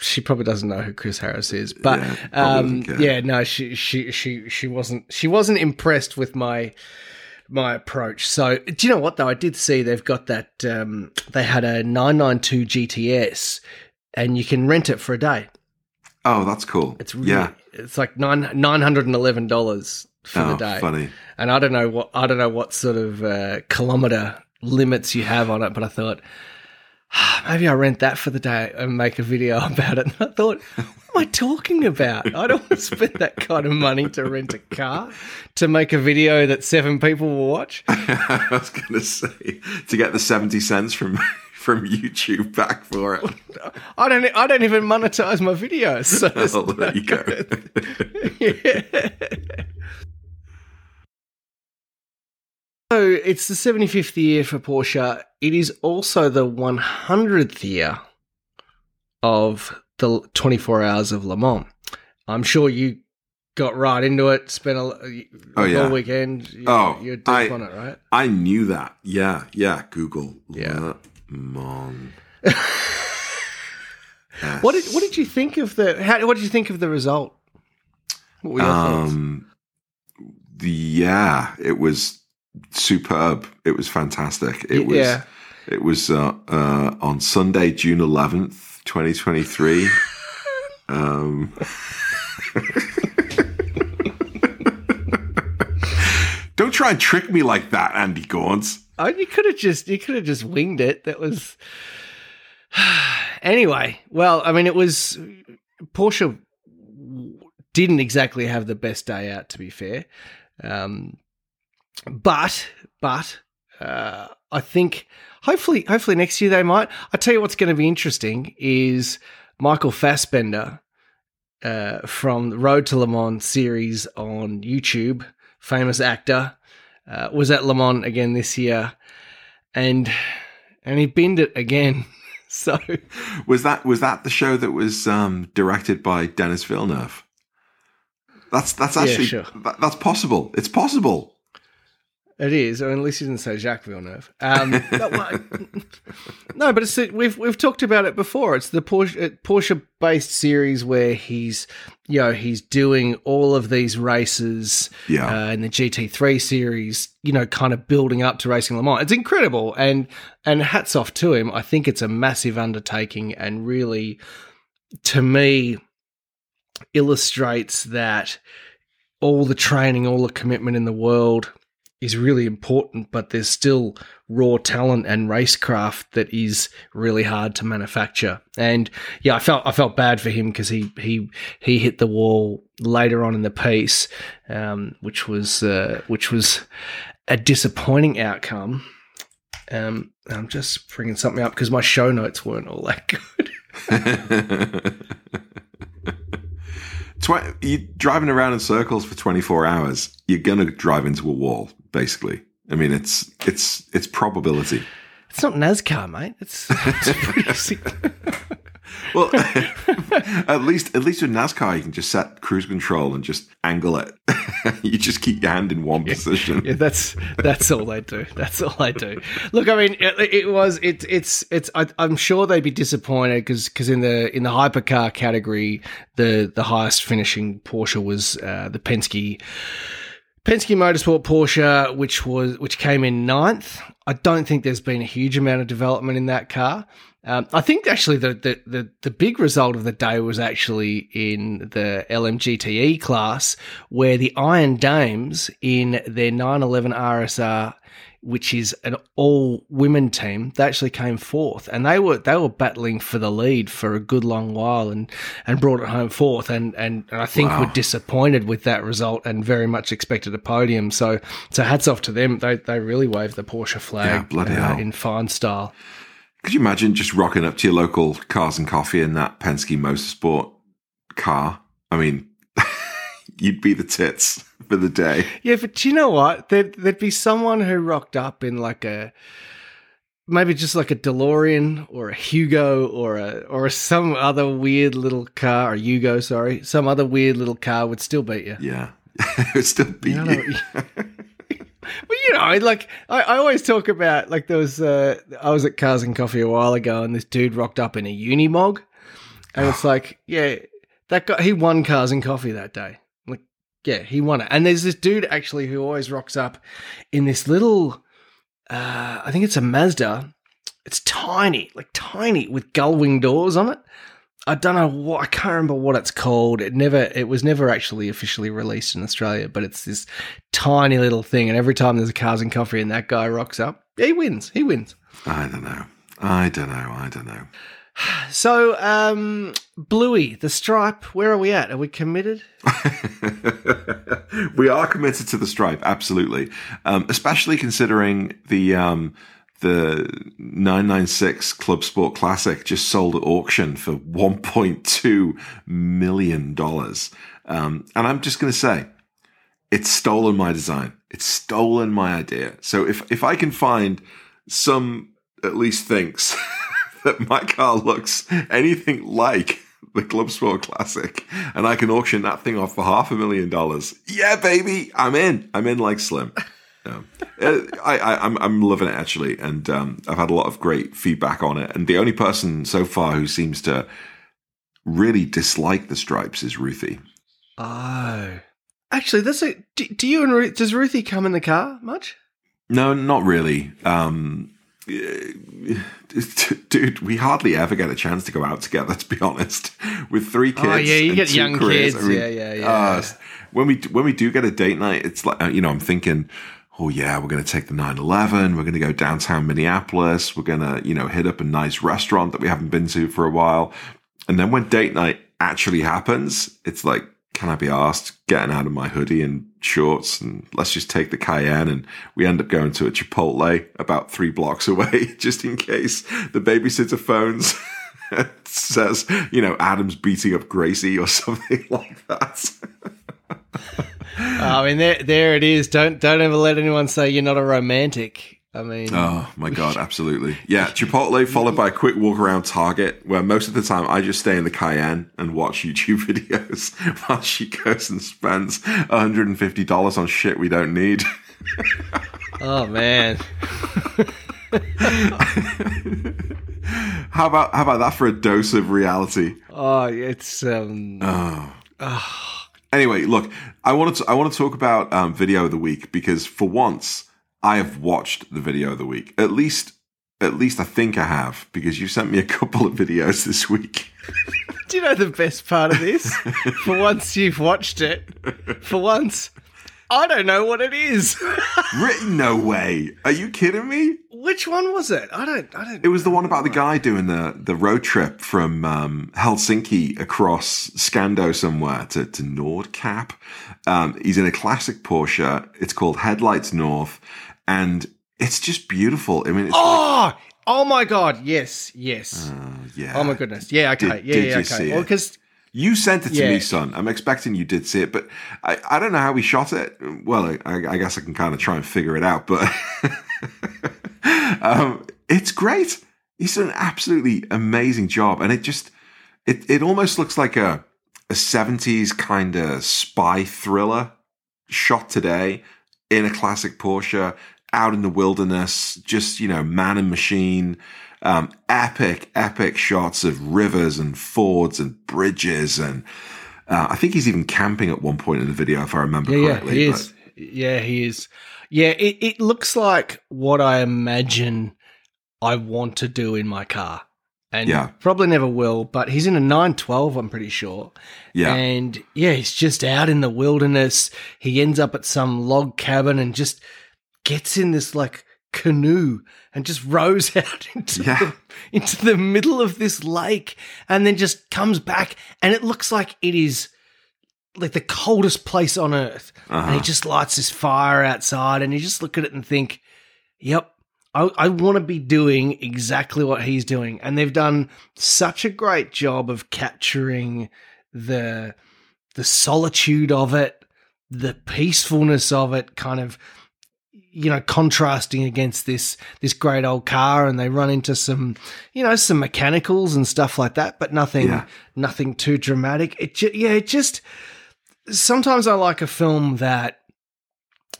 A: She probably doesn't know who Chris Harris is, but
B: Yeah,
A: um, yeah, no, she, she, she, she wasn't, she wasn't impressed with my, my approach. So, do you know what though? I did see they've got that, um, they had a 992 GTS and you can rent it for a day.
B: oh, that's cool.
A: It's really,
B: yeah,
A: it's like nine, $911 for
B: oh,
A: the day
B: funny.
A: and I don't know what I don't know what sort of uh, kilometer limits you have on it, but I thought "Ah, maybe I rent that for the day and make a video about it. And I thought, what am I talking about? I don't want to spend that kind of money to rent a car to make a video that seven people will watch.
B: I was going to say to get the seventy cents from from YouTube back for it.
A: I don't I don't even monetize my videos. So
B: Oh, there you go.
A: yeah. So it's the 75th year for Porsche. It is also the 100th year of the 24 Hours of Le Mans. I'm sure you got right into it, spent a, a
B: Oh, yeah.
A: whole weekend. You,
B: Oh,
A: you're deep
B: I-
A: on it, right?
B: I knew that. Yeah, yeah. Google.
A: Yeah.
B: Le Mans.
A: What did what did you think of the how, what did you think of the result? What were your thoughts?
B: Um, the, yeah, it was superb. It was fantastic. It was.
A: yeah.
B: It was uh, uh, on Sunday, June eleventh, twenty twenty three. Um, don't try and trick me like that, Andy Gaunt.
A: Oh, you could have just you could have just winged it. That was anyway. Well, I mean, it was Porsche didn't exactly have the best day out, to be fair. Um, but but uh, I think hopefully hopefully next year they might. I tell you what's going to be interesting is Michael Fassbender uh, from the Road to Le Mans series on YouTube, famous actor, uh, was at Le Mans again this year, and and he binned it again. so
B: was that was that the show that was um, directed by Denis Villeneuve? That's that's actually
A: yeah, sure.
B: that, that's possible. It's possible.
A: It is, or at least he didn't say Jacques Villeneuve. Um, no, but it's we've we've talked about it before. It's the Porsche uh, Porsche based series where he's you know he's doing all of these races
B: yeah.
A: uh, in the GT3 series. You know, kind of building up to racing Le Mans. It's incredible, and and hats off to him. I think it's a massive undertaking, and really, to me, illustrates that all the training, all the commitment in the world is really important, but there's still raw talent and racecraft that is really hard to manufacture. And yeah, I felt I felt bad for him because he he he hit the wall later on in the piece, um, which was uh, which was a disappointing outcome. Um, I'm just bringing something up because my show notes weren't all that good.
B: Tw- you driving around in circles for 24 hours, you're gonna drive into a wall. Basically, I mean, it's it's it's probability.
A: It's not NASCAR, mate. It's, it's pretty.
B: well, at least at least with NASCAR, you can just set cruise control and just angle it. you just keep your hand in one
A: yeah,
B: position.
A: Yeah, that's that's all I do. That's all I do. Look, I mean, it, it was it, it's it's. I, am sure they'd be disappointed because because in the in the hypercar category, the the highest finishing Porsche was uh, the Penske. Penske Motorsport Porsche, which was which came in ninth. I don't think there's been a huge amount of development in that car. Um, I think actually the, the, the the big result of the day was actually in the LMGTE class, where the Iron Dames in their 911 RSR which is an all women team, they actually came fourth, and they were they were battling for the lead for a good long while, and and brought it home fourth, and and, and I think wow. were disappointed with that result, and very much expected a podium. So so hats off to them. They they really waved the Porsche flag
B: yeah,
A: uh, in fine style.
B: Could you imagine just rocking up to your local cars and coffee in that Penske Motorsport car? I mean, you'd be the tits for the day.
A: Yeah, but do you know what? There'd, there'd be someone who rocked up in like a maybe just like a DeLorean or a Hugo or a or some other weird little car or Hugo, sorry, some other weird little car would still beat you.
B: Yeah, it would still beat you. you.
A: Well, you know, like I, I, always talk about like there was uh, I was at Cars and Coffee a while ago, and this dude rocked up in a Unimog, and it's like, yeah, that guy he won Cars and Coffee that day. Like, yeah, he won it. And there's this dude actually who always rocks up in this little, uh, I think it's a Mazda. It's tiny, like tiny, with gull wing doors on it. I don't know what I can't remember what it's called. It never, it was never actually officially released in Australia, but it's this tiny little thing. And every time there's a cars and coffee and that guy rocks up, he wins. He wins.
B: I don't know. I don't know. I don't know.
A: So, um, Bluey, the stripe, where are we at? Are we committed?
B: we are committed to the stripe, absolutely. Um, especially considering the um, the 996 Club Sport Classic just sold at auction for 1.2 million dollars. Um, and I'm just going to say, it's stolen my design. It's stolen my idea. So if if I can find some at least thinks that my car looks anything like the Club Sport Classic, and I can auction that thing off for half a million dollars. Yeah, baby, I'm in. I'm in like Slim. Yeah. Uh, I, I, am I'm, I'm loving it actually, and um, I've had a lot of great feedback on it. And the only person so far who seems to really dislike the stripes is Ruthie.
A: Oh, actually, that's a. Do, do you and Ruth, does Ruthie come in the car much?
B: No, not really. Um, dude, we hardly ever get a chance to go out together. To be honest, with three kids. Oh
A: yeah, you get young careers, kids. I mean, yeah, yeah, yeah. Uh,
B: when we when we do get a date night, it's like uh, you know, I'm thinking, oh yeah, we're going to take the 911. We're going to go downtown Minneapolis. We're going to you know hit up a nice restaurant that we haven't been to for a while. And then when date night actually happens, it's like can I be asked getting out of my hoodie and shorts and let's just take the Cayenne and we end up going to a Chipotle about three blocks away just in case the babysitter phones. says, you know, Adam's beating up Gracie or something like that.
A: I mean, there, there it is. Don't, don't ever let anyone say you're not a romantic. I mean,
B: oh my god, absolutely, yeah. Chipotle followed by a quick walk around Target, where most of the time I just stay in the Cayenne and watch YouTube videos while she goes and spends 150 dollars on shit we don't need.
A: oh man.
B: how about how about that for a dose of reality?
A: Oh, it's um.
B: Oh. Anyway, look, I wanted to I want to talk about um, video of the week because for once I have watched the video of the week. At least, at least I think I have because you sent me a couple of videos this week.
A: Do you know the best part of this? for once you've watched it. For once, I don't know what it is. Written?
B: No way. Are you kidding me?
A: Which one was it? I don't. I don't.
B: It was the one about the guy doing the the road trip from um, Helsinki across Scando somewhere to to Nordkapp. Um, he's in a classic Porsche. It's called Headlights North, and it's just beautiful. I mean, it's
A: oh, like, oh my god, yes, yes.
B: Uh, yeah.
A: Oh my goodness. Yeah. Okay.
B: Did,
A: yeah.
B: did
A: yeah. Okay. Well, because
B: you sent it to
A: Yeah.
B: me, son. I'm expecting you did see it, but I, I don't know how we shot it. Well, I, I guess I can kind of try and figure it out, but um, it's great. He's done an absolutely amazing job, and it just it it almost looks like a a 70s kind of spy thriller shot today in a classic Porsche out in the wilderness, just you know, man and machine um, epic, epic shots of rivers and fords and bridges, and uh, I think he's even camping at one point in the video, if I remember
A: yeah, yeah, he
B: but-
A: is. Yeah, he is. Yeah, it, it looks like what I imagine I want to do in my car. And
B: Yeah.
A: probably never will, but he's in a 912, I'm pretty sure.
B: yeah,
A: And yeah, he's just out in the wilderness. He ends up at some log cabin and just gets in this like canoe and just rows out into
B: Yeah.
A: the, into the middle of this lake and then just comes back and it looks like it is like the coldest place on earth. And he
B: uh-huh.
A: just lights this fire outside and you just look at it and think, yep, I, I want to be doing exactly what he's doing. And they've done such a great job of capturing the the solitude of it, the peacefulness of it, kind of you know contrasting against this this great old car and they run into some you know some mechanicals and stuff like that but nothing
B: Yeah.
A: nothing too dramatic. It ju- yeah it just sometimes i like a film that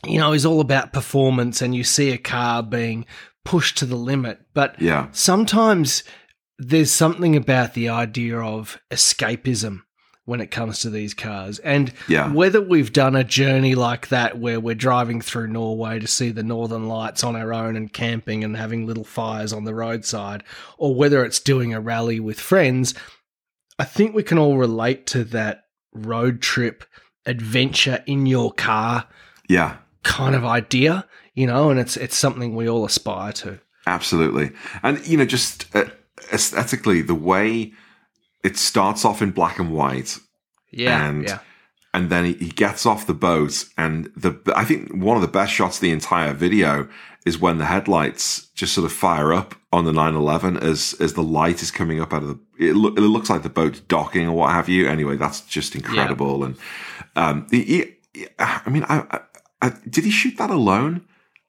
A: you know is all about performance and you see a car being pushed to the limit but
B: yeah,
A: sometimes there's something about the idea of escapism when it comes to these cars. And
B: Yeah.
A: whether we've done a journey like that where we're driving through Norway to see the northern lights on our own and camping and having little fires on the roadside, or whether it's doing a rally with friends, I think we can all relate to that road trip adventure in your car
B: yeah.
A: kind of idea, you know, and it's it's something we all aspire to.
B: Absolutely. And, you know, just uh, aesthetically, the way it starts off in black and white
A: Yeah,
B: And-
A: yeah.
B: and then he, he gets off the boat and the I think one of the best shots of the entire video is when the headlights just sort of fire up on the 911 as as the light is coming up out of the it, loo- it looks like the boat's docking or what have you anyway that's just incredible and um he, he- I mean I, I, I did he shoot that alone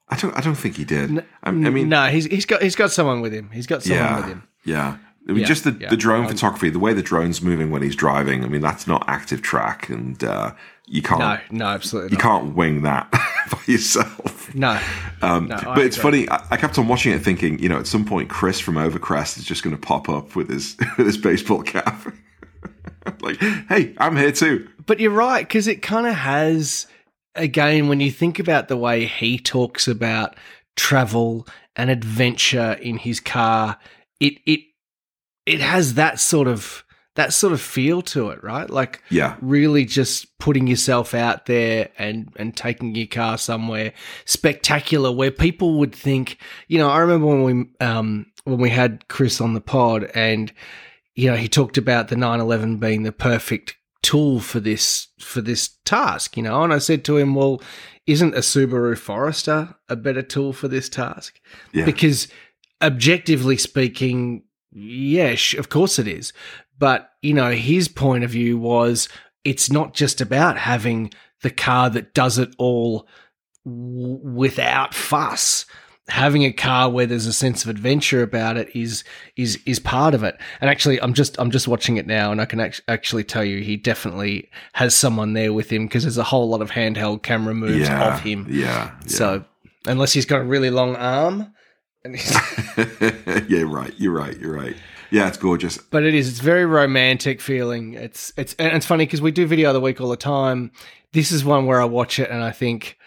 B: I don't I don't think he did I, I mean
A: no, he's he's got he's got someone with him. He's got someone
B: yeah,
A: with him.
B: Yeah. I mean,
A: Yeah,
B: just the,
A: yeah.
B: the drone
A: Um,
B: photography, the way the drone's moving when he's driving. I mean, that's not active track, and uh, you can't
A: No, no, absolutely
B: you
A: not.
B: can't wing that by yourself.
A: No,
B: Um,
A: No,
B: but it's funny. I, I kept on watching it, thinking, you know, at some point, Chris from Overcrest is just going to pop up with his with his baseball cap, like, "Hey, I'm here too."
A: but you're right because it kind of has. Again, when you think about the way he talks about travel and adventure in his car, it it it has that sort of that sort of feel to it, right? Like
B: Yeah,
A: really just putting yourself out there and and taking your car somewhere spectacular where people would think you know i remember when we um when we had chris on the pod and you know he talked about the 911 being the perfect tool for this for this task you know? And i said to him well isn't a subaru forester a better tool for this task?
B: Yeah,
A: because objectively speaking yeah, sh- of course it is. But, you know, his point of view was it's not just about having the car that does it all w- without fuss. Having a car where there's a sense of adventure about it is is is part of it. And actually, I'm just I'm just watching it now, and I can act- actually tell you he definitely has someone there with him because there's a whole lot of handheld camera moves
B: Yeah,
A: of him.
B: yeah, yeah.
A: So unless he's got a really long arm, and
B: yeah, right. You're right. You're right. Yeah, it's gorgeous.
A: but it is it's very romantic feeling. It's it's and it's funny because we do video of the week all the time. This is one where I watch it and I think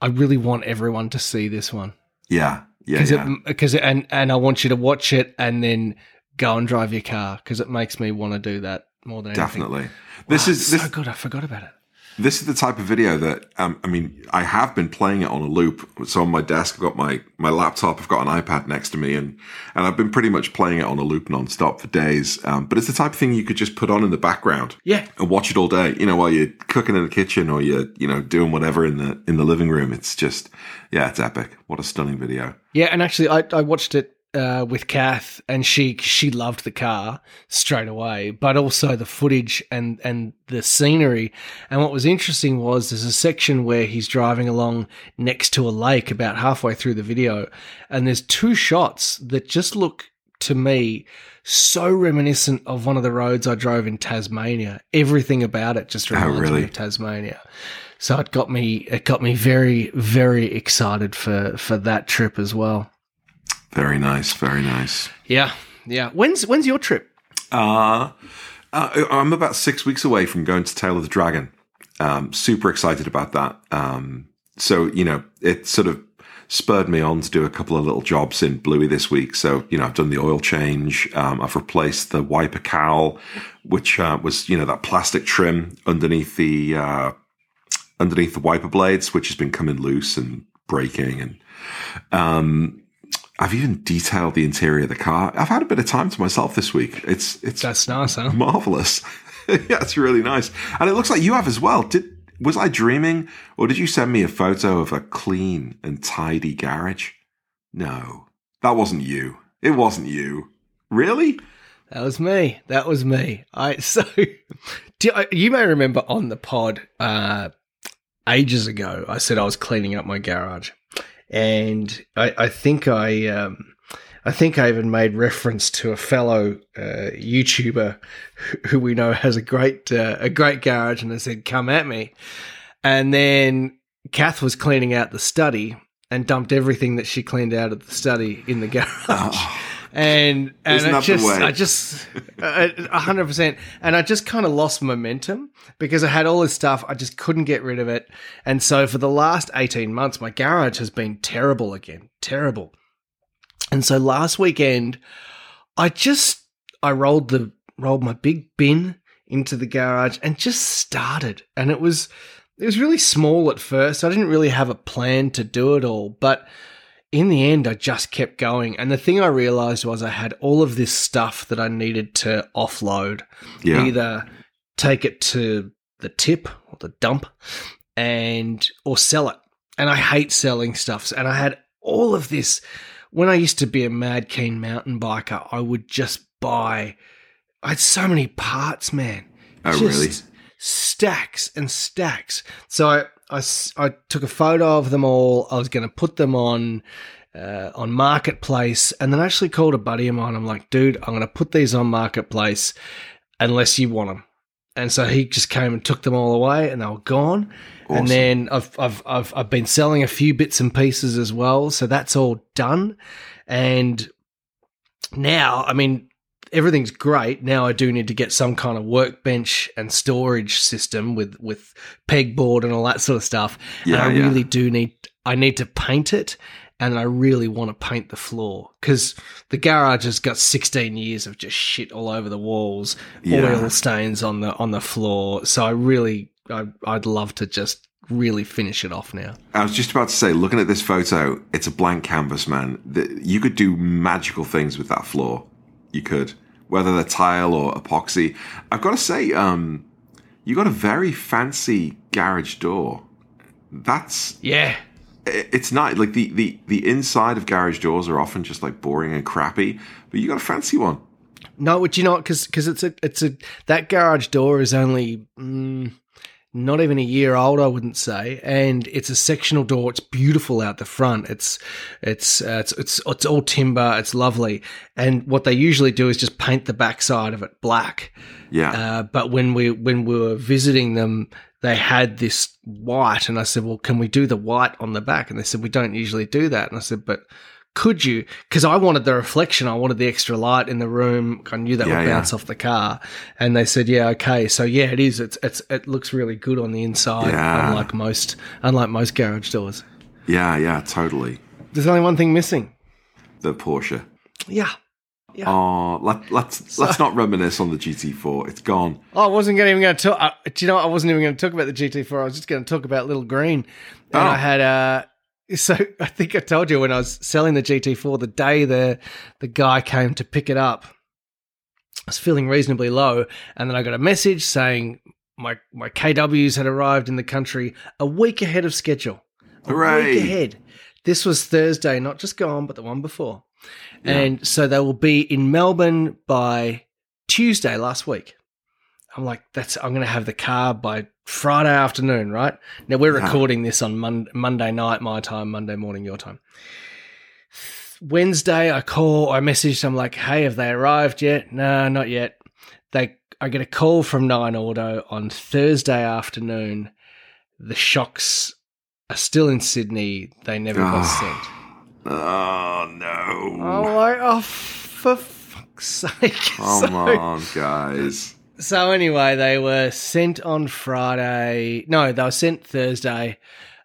A: I really want everyone to see this one
B: Yeah, yeah,
A: because
B: yeah.
A: it because and and I want you to watch it and then go and drive your car because it makes me want to do that more than anything.
B: Definitely. This
A: Wow,
B: is this
A: so good. I forgot about it.
B: This is the type of video that um, I mean I have been playing it on a loop. So on my desk, I've got my my laptop, I've got an iPad next to me, and and I've been pretty much playing it on a loop nonstop for days. Um, but it's the type of thing you could just put on in the background
A: Yeah,
B: and watch it all day. You know, while you're cooking in the kitchen or you're you know doing whatever in the in the living room. It's just yeah, it's epic. What a stunning video.
A: Yeah, and actually, I, I watched it uh, with Kath, and she she loved the car straight away, but also the footage and and the scenery. And what was interesting was there's a section where he's driving along next to a lake about halfway through the video, and there's two shots that just look to me so reminiscent of one of the roads I drove in Tasmania. Everything about it just reminds
B: really?
A: me of Tasmania. So it got me it got me very very excited for for that trip as well.
B: Very nice. Very nice.
A: Yeah, yeah. When's when's your trip?
B: Uh, uh, I'm about six weeks away from going to Tail of the Dragon. Um, super excited about that. Um, so, you know, it sort of spurred me on to do a couple of little jobs in Bluey this week. So, you know, I've done the oil change. Um, I've replaced the wiper cowl, which uh, was, you know, that plastic trim underneath the uh, underneath the wiper blades, which has been coming loose and breaking. And um, I've even detailed the interior of the car. I've had a bit of time to myself this week. It's it's
A: That's nice, huh?
B: marvelous. yeah, it's really nice, and it looks like you have as well. Did was I dreaming, or did you send me a photo of a clean and tidy garage? No, that wasn't you. It wasn't you. Really?
A: That was me. That was me. I so you may remember on the pod uh, ages ago, I said I was cleaning up my garage, and I, I think I um, I think I even made reference to a fellow uh, YouTuber who- we know has a great uh, a great garage, and I said, "Come at me," and then Kath was cleaning out the study and dumped everything that she cleaned out of the study in the garage. And and I just? I just a hundred percent, and I just kind of lost momentum because I had all this stuff. I just couldn't get rid of it, and so for the last eighteen months, my garage has been terrible again, terrible. And so last weekend, I just I rolled the rolled my big bin into the garage and just started, and it was it was really small at first. I didn't really have a plan to do it all, but in the end, I just kept going. And the thing I realized was I had all of this stuff that I needed to offload,
B: Yeah.
A: either take it to the tip or the dump and or sell it. And I hate selling stuff. And I had all of this when I used to be a mad keen mountain biker, I would just buy I had so many parts, man.
B: Oh,
A: Just
B: really?
A: Stacks and stacks. So I, I I took a photo of them all. I was going to put them on uh, on Marketplace, and then I actually called a buddy of mine. I'm like, dude, I'm going to put these on Marketplace unless you want them. And so he just came and took them all away, and they were gone.
B: Awesome.
A: And then I've, I've I've I've been selling a few bits and pieces as well, so that's all done. And now, I mean, everything's great. Now I do need to get some kind of workbench and storage system with with pegboard and all that sort of stuff.
B: Yeah,
A: and I
B: yeah.
A: really do need I need to paint it and I really want to paint the floor cuz the garage has got 16 years of just shit all over the walls,
B: Yeah.
A: oil stains on the on the floor. So I really I, I'd love to just really finish it off now.
B: I was just about to say, looking at this photo, it's a blank canvas, man. The- You could do magical things with that floor. You could, whether they're tile or epoxy. I've got to say, um, you got a very fancy garage door. That's
A: Yeah.
B: it's not like the, the the inside of garage doors are often just like boring and crappy, but you got a fancy one.
A: No, would you not? because because it's a it's a that garage door is only mm, not even a year old, I wouldn't say, and it's a sectional door. It's beautiful out the front. It's it's uh, it's it's it's all timber. It's lovely, and what they usually do is just paint the backside of it black.
B: Yeah.
A: Uh, but when we when we were visiting them, they had this white, and I said, "Well, can we do the white on the back?" And they said, "We don't usually do that." And I said, "But." Could you? Because I wanted the reflection. I wanted the extra light in the room. I knew that
B: Yeah,
A: would
B: yeah.
A: bounce off the car. And they said, "Yeah, okay." So yeah, it is. It's it's it looks really good on the inside,
B: Yeah.
A: unlike most unlike most garage doors.
B: yeah, yeah, totally.
A: There's only one thing missing.
B: The Porsche.
A: Yeah. Yeah.
B: Oh, let, let's let's not reminisce on the GT4. It's gone.
A: Oh, I wasn't gonna, even going to talk. Uh, do you know? I wasn't even going to talk about the GT4. I was just going to talk about Little Green. And
B: Oh.
A: I had uh So I think I told you when I was selling the GT4, the day the the guy came to pick it up, I was feeling reasonably low, and then I got a message saying my my KWs had arrived in the country a week ahead of schedule. A
B: Hooray.
A: week ahead. This was Thursday, not just gone, but the one before. And so they will be in Melbourne by Tuesday last week. I'm like, that's I'm going to have the car by Friday afternoon, right? Now we're recording this on Mon- Monday night, my time, Monday morning, your time. Wednesday, I call, I message them like, hey, have they arrived yet? No, not yet. They, I get a call from Nine Auto on Thursday afternoon. The shocks are still in Sydney. They never got
B: Ah.
A: sent.
B: Oh no!
A: I'm like, oh, for fuck's sake.
B: Come
A: so,
B: on, guys.
A: So anyway, they were sent on Friday. No, they were sent Thursday.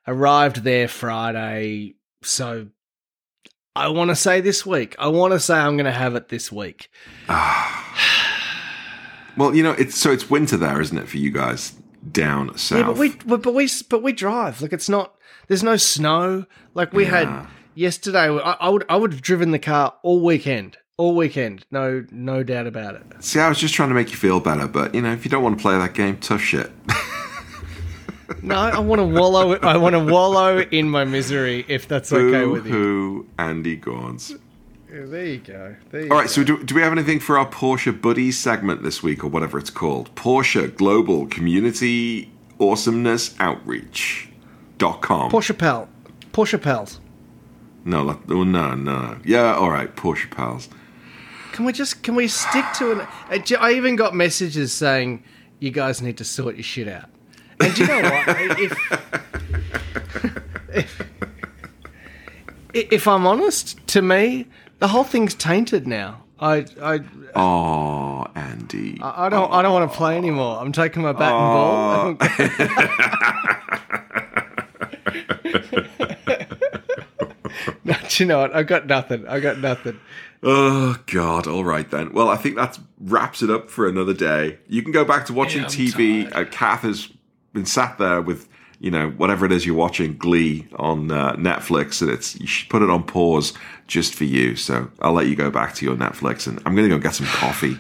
A: Arrived there Friday. So I want to say this week. I want to say I'm going to have it this week.
B: Well, you know, it's so it's winter there, isn't it, for you guys down south?
A: Yeah, but we but, but we but we drive. Like it's not. There's no snow. Like we
B: Yeah.
A: had yesterday. I, I would I would have driven the car all weekend. All weekend. No no doubt about it.
B: See, I was just trying to make you feel better, but you know, if you don't want to play that game, tough shit.
A: No, I want to wallow. I want to wallow in my misery. If that's okay with you.
B: Who Andy Gauns.
A: There you go. There you
B: All right, so do, do we have anything for our Porsche Buddies segment this week, or whatever it's called? Porsche Global Community Awesomeness Outreach. Dot com.
A: Porsche Pal. Porsche Pals.
B: No, no, no. Yeah, all right, Porsche pals.
A: Can we just can we stick to an? Uh, I even got messages saying you guys need to sort your shit out. And do you know what? if, if if I'm honest, to me, the whole thing's tainted now. I I
B: Oh, Andy.
A: I don't I don't want to play anymore. I'm taking my bat and ball. no, do you know what? I've got nothing. I've got nothing.
B: Oh God! All right then. Well, I think that wraps it up for another day. You can go back to watching
A: Yeah,
B: TV. Uh, Kath has been sat there with you know whatever it is you're watching, Glee on uh, Netflix, and it's you should put it on pause just for you. So I'll let you go back to your Netflix, and I'm going to go get some coffee.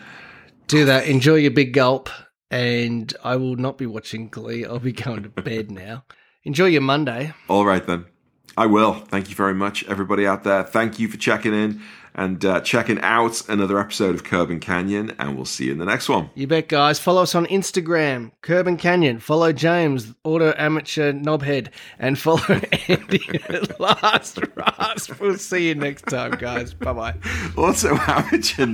A: Do that. Enjoy your big gulp, and I will not be watching Glee. I'll be going to bed now. Enjoy your Monday.
B: All right then. I will. Thank you very much, everybody out there. Thank you for checking in and uh, checking out another episode of Curb and Canyon, and we'll see you in the next one.
A: You bet, guys. Follow us on Instagram, Curb and Canyon. Follow James, Auto Amateur Knobhead, and follow Andy at Last Rasp. We'll see you next time, guys. Bye bye.
B: Also, amateur.